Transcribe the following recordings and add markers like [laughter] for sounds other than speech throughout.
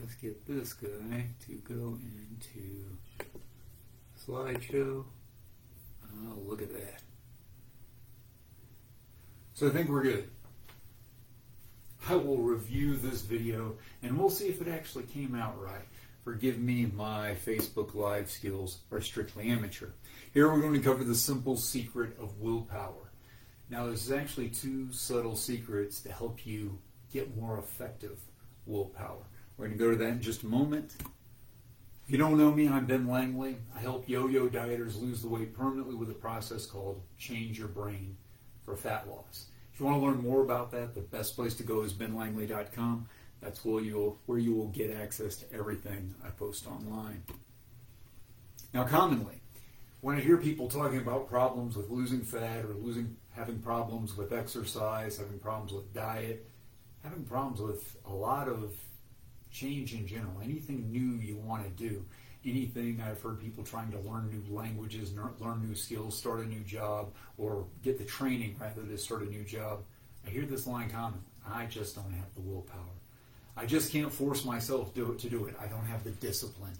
just get this guy to go into slideshow. Oh, look at that. So I think we're good. I will review this video and we'll see if it actually came out right. Forgive me, my Facebook Live skills are strictly amateur. Here we're going to cover the simple secret of willpower. Now, there's actually two subtle secrets to help you get more effective willpower. We're going to go to that in just a moment. If you don't know me, I'm Ben Langley. I help yo-yo dieters lose the weight permanently with a process called Change Your Brain for fat loss. If you want to learn more about that, the best place to go is benlangley.com. That's where you'll where you will get access to everything I post online. Now, commonly, when I hear people talking about problems with losing fat or losing having problems with exercise, having problems with diet, having problems with a lot of change in general, anything new you want to do, anything I've heard people trying to learn new languages, learn new skills, start a new job, or get the training rather to start a new job. I hear this line common I just don't have the willpower. I just can't force myself to do it. I don't have the discipline.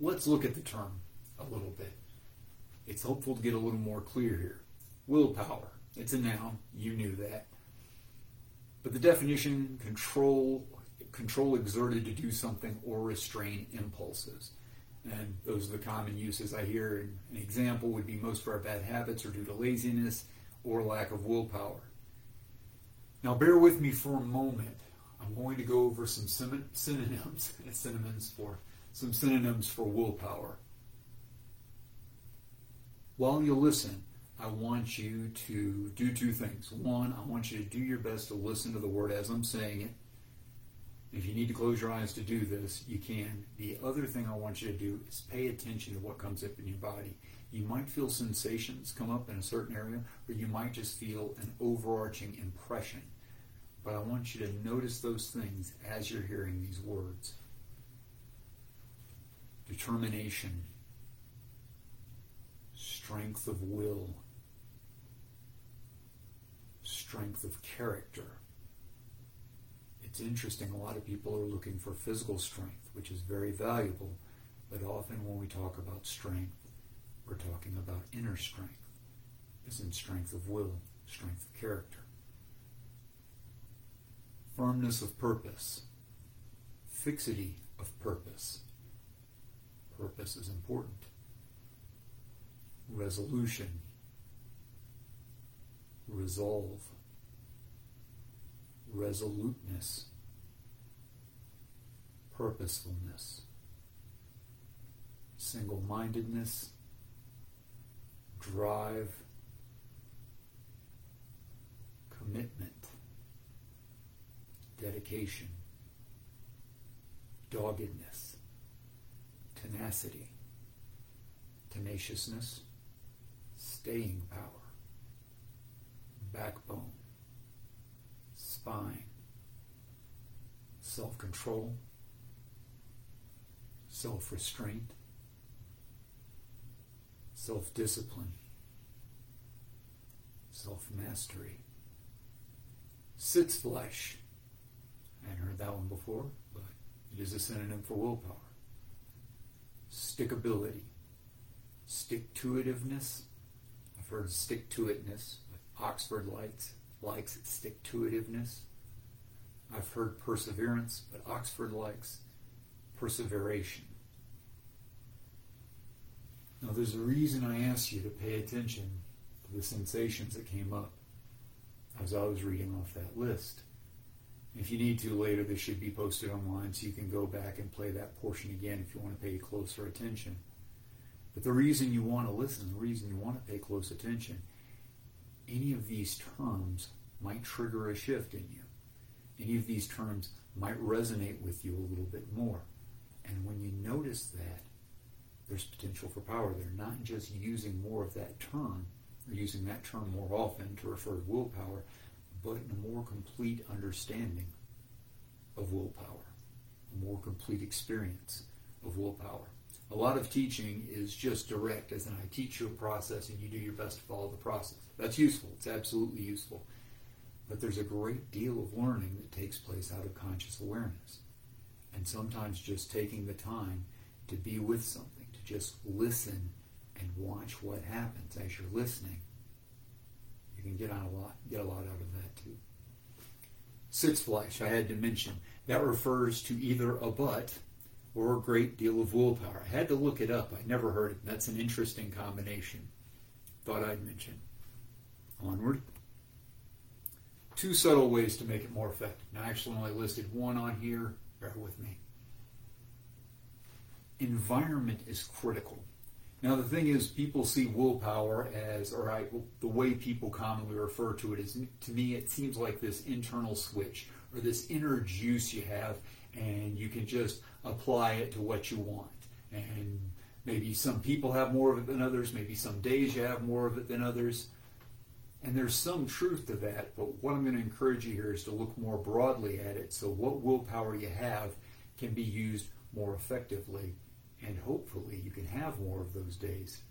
Let's look at the term a little bit. It's helpful to get a little more clear here. Willpower. It's a noun. You knew that. But the definition control control exerted to do something or restrain impulses. And those are the common uses I hear. An example would be most of our bad habits are due to laziness or lack of willpower. Now, bear with me for a moment. I'm going to go over some synonyms, [laughs] synonyms for some synonyms for willpower. While you listen, I want you to do two things. One, I want you to do your best to listen to the word as I'm saying it. If you need to close your eyes to do this, you can. The other thing I want you to do is pay attention to what comes up in your body. You might feel sensations come up in a certain area, or you might just feel an overarching impression. But I want you to notice those things as you're hearing these words determination, strength of will, strength of character. It's interesting, a lot of people are looking for physical strength, which is very valuable, but often when we talk about strength, we're talking about inner strength, as in strength of will, strength of character. Firmness of purpose, fixity of purpose. Purpose is important. Resolution, resolve, resoluteness, purposefulness, single mindedness, drive, commitment, dedication, doggedness, tenacity, tenaciousness, staying power, backbone, spine, self control, self restraint, self discipline, self mastery, Sitzfleisch. I hadn't heard that one before, but it is a synonym for willpower. Stickability, stick to itiveness. I've heard stick to itness, Oxford likes likes stick to itiveness. I've heard perseverance, but Oxford likes perseveration. Now, there's a reason I asked you to pay attention to the sensations that came up as I was reading off that list. If you need to later, this should be posted online so you can go back and play that portion again if you want to pay closer attention. But the reason you want to listen, the reason you want to pay close attention, any of these terms might trigger a shift in you. Any of these terms might resonate with you a little bit more. And when you notice that, there's potential for power there. Not just using more of that term, or using that term more often to refer to willpower, but in a more complete understanding of willpower, a more complete experience of willpower. A lot of teaching is just direct, as in I teach you a process and you do your best to follow the process. That's useful. It's absolutely useful. But there's a great deal of learning that takes place out of conscious awareness. And sometimes just taking the time to be with something, to just listen and watch what happens as you're listening, you can get on a lot, get a lot out of that too. Sitzfleisch, I had to mention, that refers to either a but or a great deal of willpower. I had to look it up. I never heard it. That's an interesting combination. Thought I'd mention. Onward. Two subtle ways to make it more effective. Now, I actually only listed one on here. Bear with me. Environment is critical. Now, the thing is, people see willpower as, or I, the way people commonly refer to it is, to me, it seems like this internal switch or this inner juice you have, and you can just apply it to what you want. And maybe some people have more of it than others, maybe some days you have more of it than others. And there's some truth to that, but what I'm going to encourage you here is to look more broadly at it. So, what willpower you have can be used more effectively, and hopefully, you can have more of those days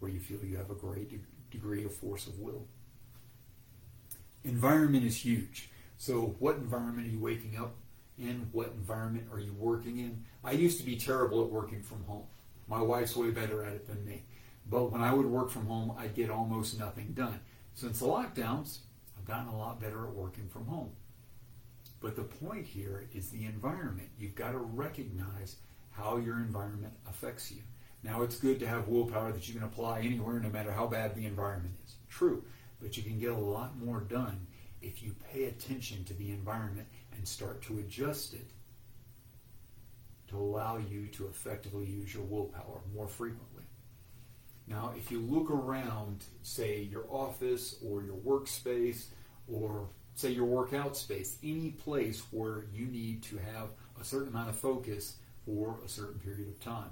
where you feel you have a great de- degree of force of will. Environment is huge. So, what environment are you waking up in? What environment are you working in? I used to be terrible at working from home. My wife's way better at it than me. But when I would work from home, I'd get almost nothing done. Since the lockdowns, I've gotten a lot better at working from home. But the point here is the environment. You've got to recognize how your environment affects you. Now, it's good to have willpower that you can apply anywhere, no matter how bad the environment is. True. But you can get a lot more done if you pay attention to the environment and start to adjust it to allow you to effectively use your willpower more frequently. Now, if you look around, say, your office or your workspace or say your workout space, any place where you need to have a certain amount of focus for a certain period of time.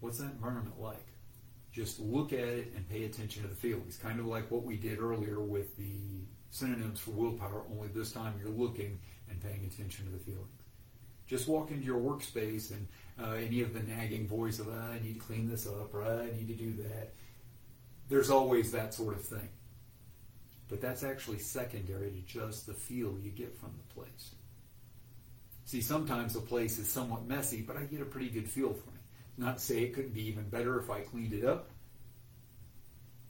What's that environment like? Just look at it and pay attention to the feelings. Kind of like what we did earlier with the synonyms for willpower, only this time you're looking and paying attention to the feelings. Just walk into your workspace and uh, any of the nagging voice of, I need to clean this up, or I need to do that. There's always that sort of thing. But that's actually secondary to just the feel you get from the place. See, sometimes a place is somewhat messy, but I get a pretty good feel from it. Not say it couldn't be even better if I cleaned it up,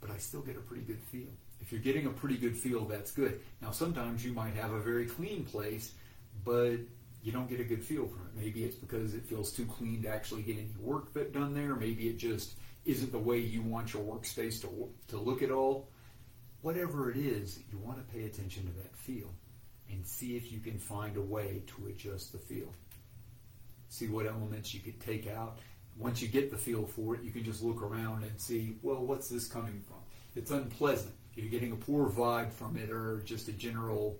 but I still get a pretty good feel. If you're getting a pretty good feel, that's good. Now, sometimes you might have a very clean place, but you don't get a good feel from it. Maybe it's because it feels too clean to actually get any work done there. Maybe it just isn't the way you want your workspace to, to look at all. Whatever it is, you want to pay attention to that feel and see if you can find a way to adjust the feel. See what elements you could take out. Once you get the feel for it, you can just look around and see, well, what's this coming from? It's unpleasant. You're getting a poor vibe from it or just a general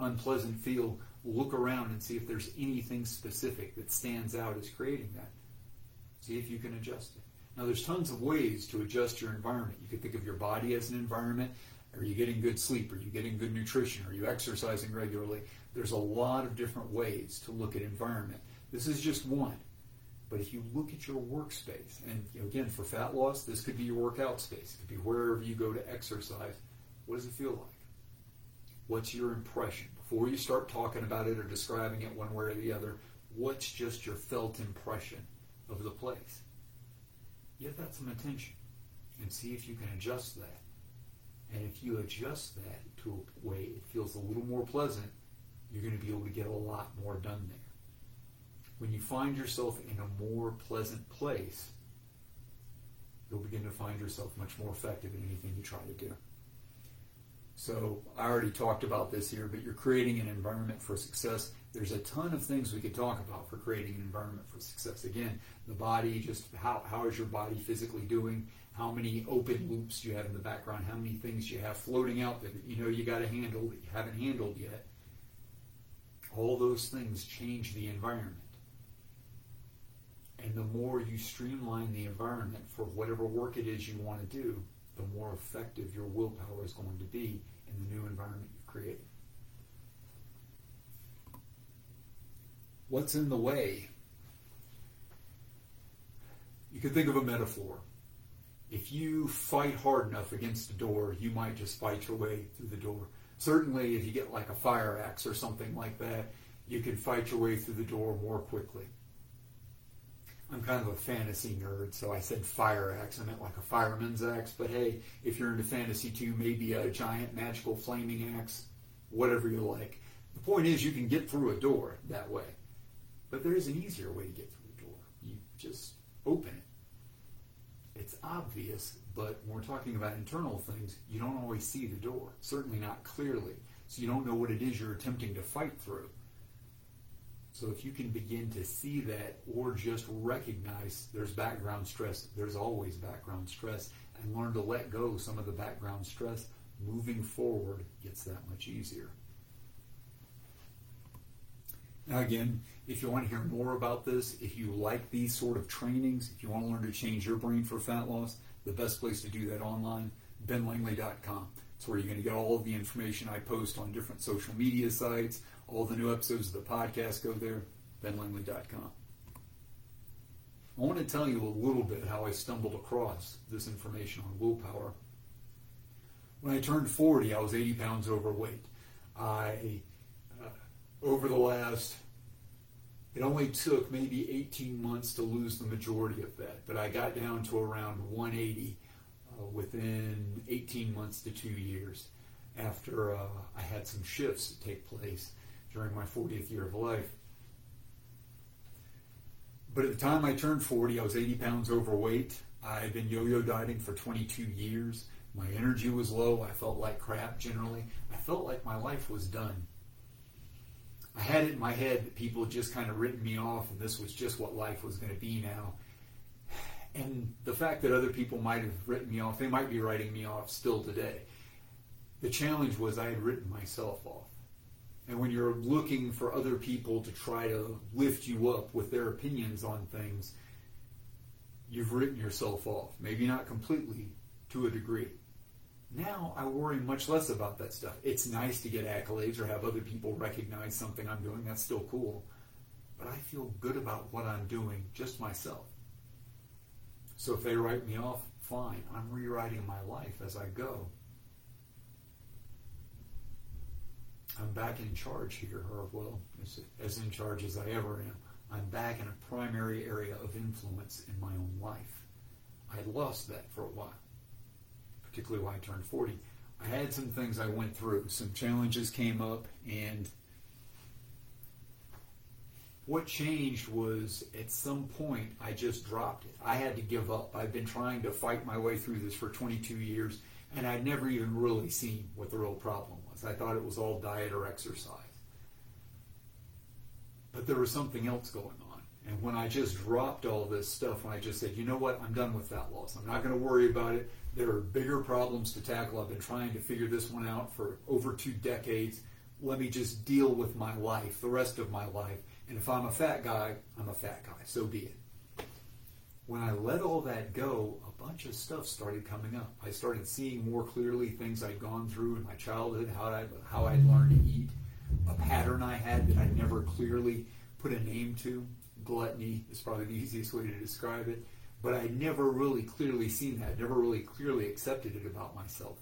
unpleasant feel, look around and see if there's anything specific that stands out as creating that. See if you can adjust it. Now, there's tons of ways to adjust your environment. You could think of your body as an environment. Are you getting good sleep? Are you getting good nutrition? Are you exercising regularly? There's a lot of different ways to look at environment. This is just one. But if you look at your workspace, and again, for fat loss, this could be your workout space. It could be wherever you go to exercise. What does it feel like? What's your impression? Before you start talking about it or describing it one way or the other, what's just your felt impression of the place? Give that some attention and see if you can adjust that. And if you adjust that to a way it feels a little more pleasant, you're going to be able to get a lot more done there. When you find yourself in a more pleasant place, you'll begin to find yourself much more effective in anything you try to do. So I already talked about this here, but you're creating an environment for success. There's a ton of things we could talk about for creating an environment for success. Again, the body, just how, how is your body physically doing? How many open loops you have in the background? How many things you have floating out that you know you got to handle that you haven't handled yet? All those things change the environment. And the more you streamline the environment for whatever work it is you want to do, the more effective your willpower is going to be in the new environment you've created. What's in the way? You could think of a metaphor. If you fight hard enough against a door, you might just fight your way through the door. Certainly, if you get like a fire axe or something like that, you can fight your way through the door more quickly. I'm kind of a fantasy nerd, so I said fire axe. I meant like a fireman's axe, but hey, if you're into fantasy too, maybe a giant magical flaming axe, whatever you like. The point is, you can get through a door that way. But there is an easier way to get through a door. You just open it. It's obvious, but when we're talking about internal things, you don't always see the door, certainly not clearly. So you don't know what it is you're attempting to fight through. So if you can begin to see that or just recognize there's background stress, there's always background stress, and learn to let go some of the background stress, moving forward gets that much easier. Now, again, if you want to hear more about this, if you like these sort of trainings, if you want to learn to change your brain for fat loss, the best place to do that online, benlangley.com. It's where you're going to get all of the information I post on different social media sites, all the new episodes of the podcast go there, benlangley.com. I want to tell you a little bit how I stumbled across this information on willpower. When I turned 40, I was 80 pounds overweight. I, uh, over the last, it only took maybe 18 months to lose the majority of that, but I got down to around 180 uh, within 18 months to two years after uh, I had some shifts take place during my 40th year of life. But at the time I turned 40, I was 80 pounds overweight. I had been yo yo dieting for 22 years. My energy was low. I felt like crap generally. I felt like my life was done. I had it in my head that people had just kind of written me off and this was just what life was going to be now. And the fact that other people might have written me off, they might be writing me off still today. The challenge was I had written myself off. And when you're looking for other people to try to lift you up with their opinions on things, you've written yourself off. Maybe not completely, to a degree. Now I worry much less about that stuff. It's nice to get accolades or have other people recognize something I'm doing. That's still cool. But I feel good about what I'm doing, just myself. So if they write me off, fine. I'm rewriting my life as I go. I'm back in charge here, or well, as, as in charge as I ever am. I'm back in a primary area of influence in my own life. I lost that for a while, particularly when I turned 40. I had some things I went through, some challenges came up, and what changed was at some point I just dropped it. I had to give up. I've been trying to fight my way through this for 22 years, and I'd never even really seen what the real problem was. I thought it was all diet or exercise. But there was something else going on. And when I just dropped all this stuff, when I just said, you know what, I'm done with fat loss. I'm not going to worry about it. There are bigger problems to tackle. I've been trying to figure this one out for over two decades. Let me just deal with my life, the rest of my life. And if I'm a fat guy, I'm a fat guy. So be it when I let all that go, a bunch of stuff started coming up. I started seeing more clearly things I'd gone through in my childhood, how I how I'd learned to eat, a pattern I had that I never clearly put a name to. Gluttony is probably the [laughs] easiest way to describe it, but I never really clearly seen that. Never really clearly accepted it about myself.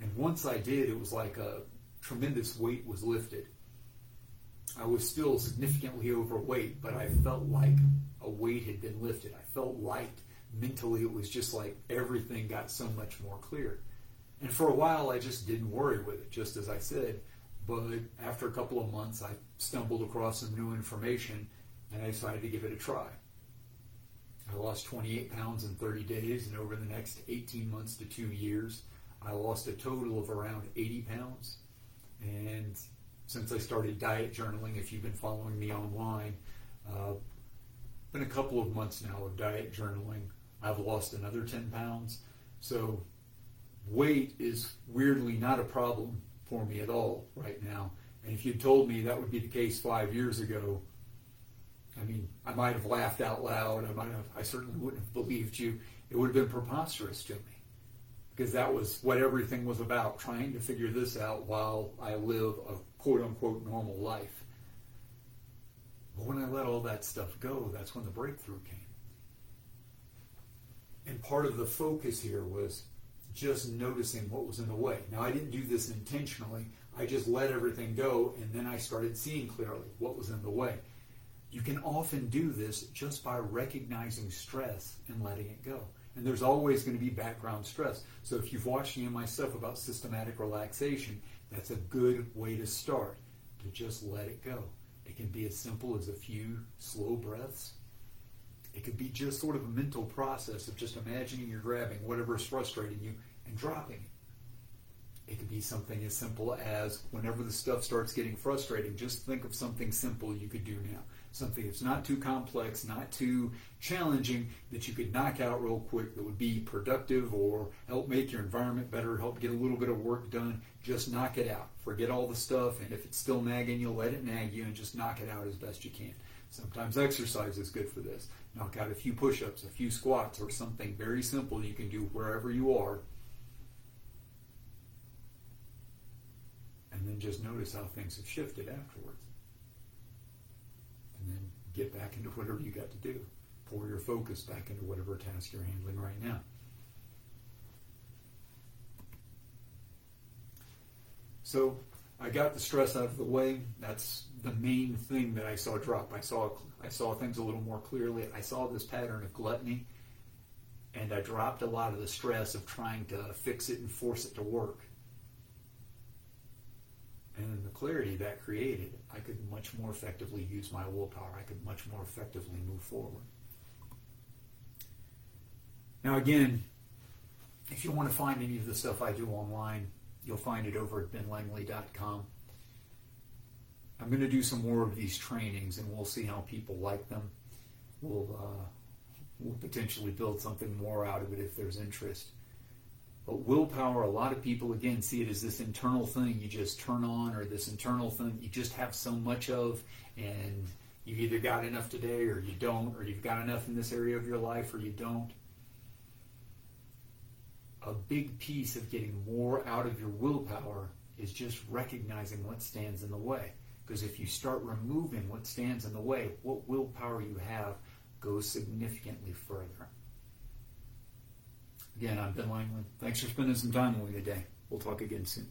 And once I did, it was like a tremendous weight was lifted. I was still significantly overweight, but I felt like a weight had been lifted. I felt light. Mentally, it was just like everything got so much more clear. And for a while, I just didn't worry with it, just as I said. But after a couple of months, I stumbled across some new information and I decided to give it a try. I lost 28 pounds in 30 days, and over the next 18 months to two years, I lost a total of around 80 pounds. And since I started diet journaling, if you've been following me online, uh, been a couple of months now of diet journaling. I've lost another 10 pounds. So weight is weirdly not a problem for me at all right now. And if you told me that would be the case five years ago, I mean, I might have laughed out loud. I might have, I certainly wouldn't have believed you. It would have been preposterous to me because that was what everything was about, trying to figure this out while I live a quote unquote normal life. But when I let all that stuff go, that's when the breakthrough came. And part of the focus here was just noticing what was in the way. Now, I didn't do this intentionally. I just let everything go, and then I started seeing clearly what was in the way. You can often do this just by recognizing stress and letting it go. And there's always going to be background stress. So if you've watched me and my stuff about systematic relaxation, that's a good way to start, to just let it go. It can be as simple as a few slow breaths. It could be just sort of a mental process of just imagining you're grabbing whatever is frustrating you and dropping it. It could be something as simple as whenever the stuff starts getting frustrating, just think of something simple you could do now. Something that's not too complex, not too challenging, that you could knock out real quick that would be productive or help make your environment better, help get a little bit of work done. Just knock it out. Forget all the stuff, and if it's still nagging you, let it nag you and just knock it out as best you can. Sometimes exercise is good for this. Knock out a few push ups, a few squats, or something very simple you can do wherever you are and then just notice how things have shifted afterwards. And then get back into whatever you got to do. Pour your focus back into whatever task you're handling right now. So I got the stress out of the way. That's the main thing that I saw drop. I saw I saw things a little more clearly. I saw this pattern of gluttony, and I dropped a lot of the stress of trying to fix it and force it to work and the clarity that created, I could much more effectively use my willpower. I could much more effectively move forward. Now, again, if you want to find any of the stuff I do online, you'll find it over at benlangley.com. I'm going to do some more of these trainings, and we'll see how people like them. We'll uh, we'll potentially build something more out of it if there's interest. But willpower, a lot of people again see it as this internal thing you just turn on, or this internal thing you just have so much of, and you either got enough today or you don't, or you've got enough in this area of your life or you don't. A big piece of getting more out of your willpower is just recognizing what stands in the way. Because if you start removing what stands in the way, what willpower you have goes significantly further. Again, I'm Ben Langley. Thanks for spending some time with me today. We'll talk again soon.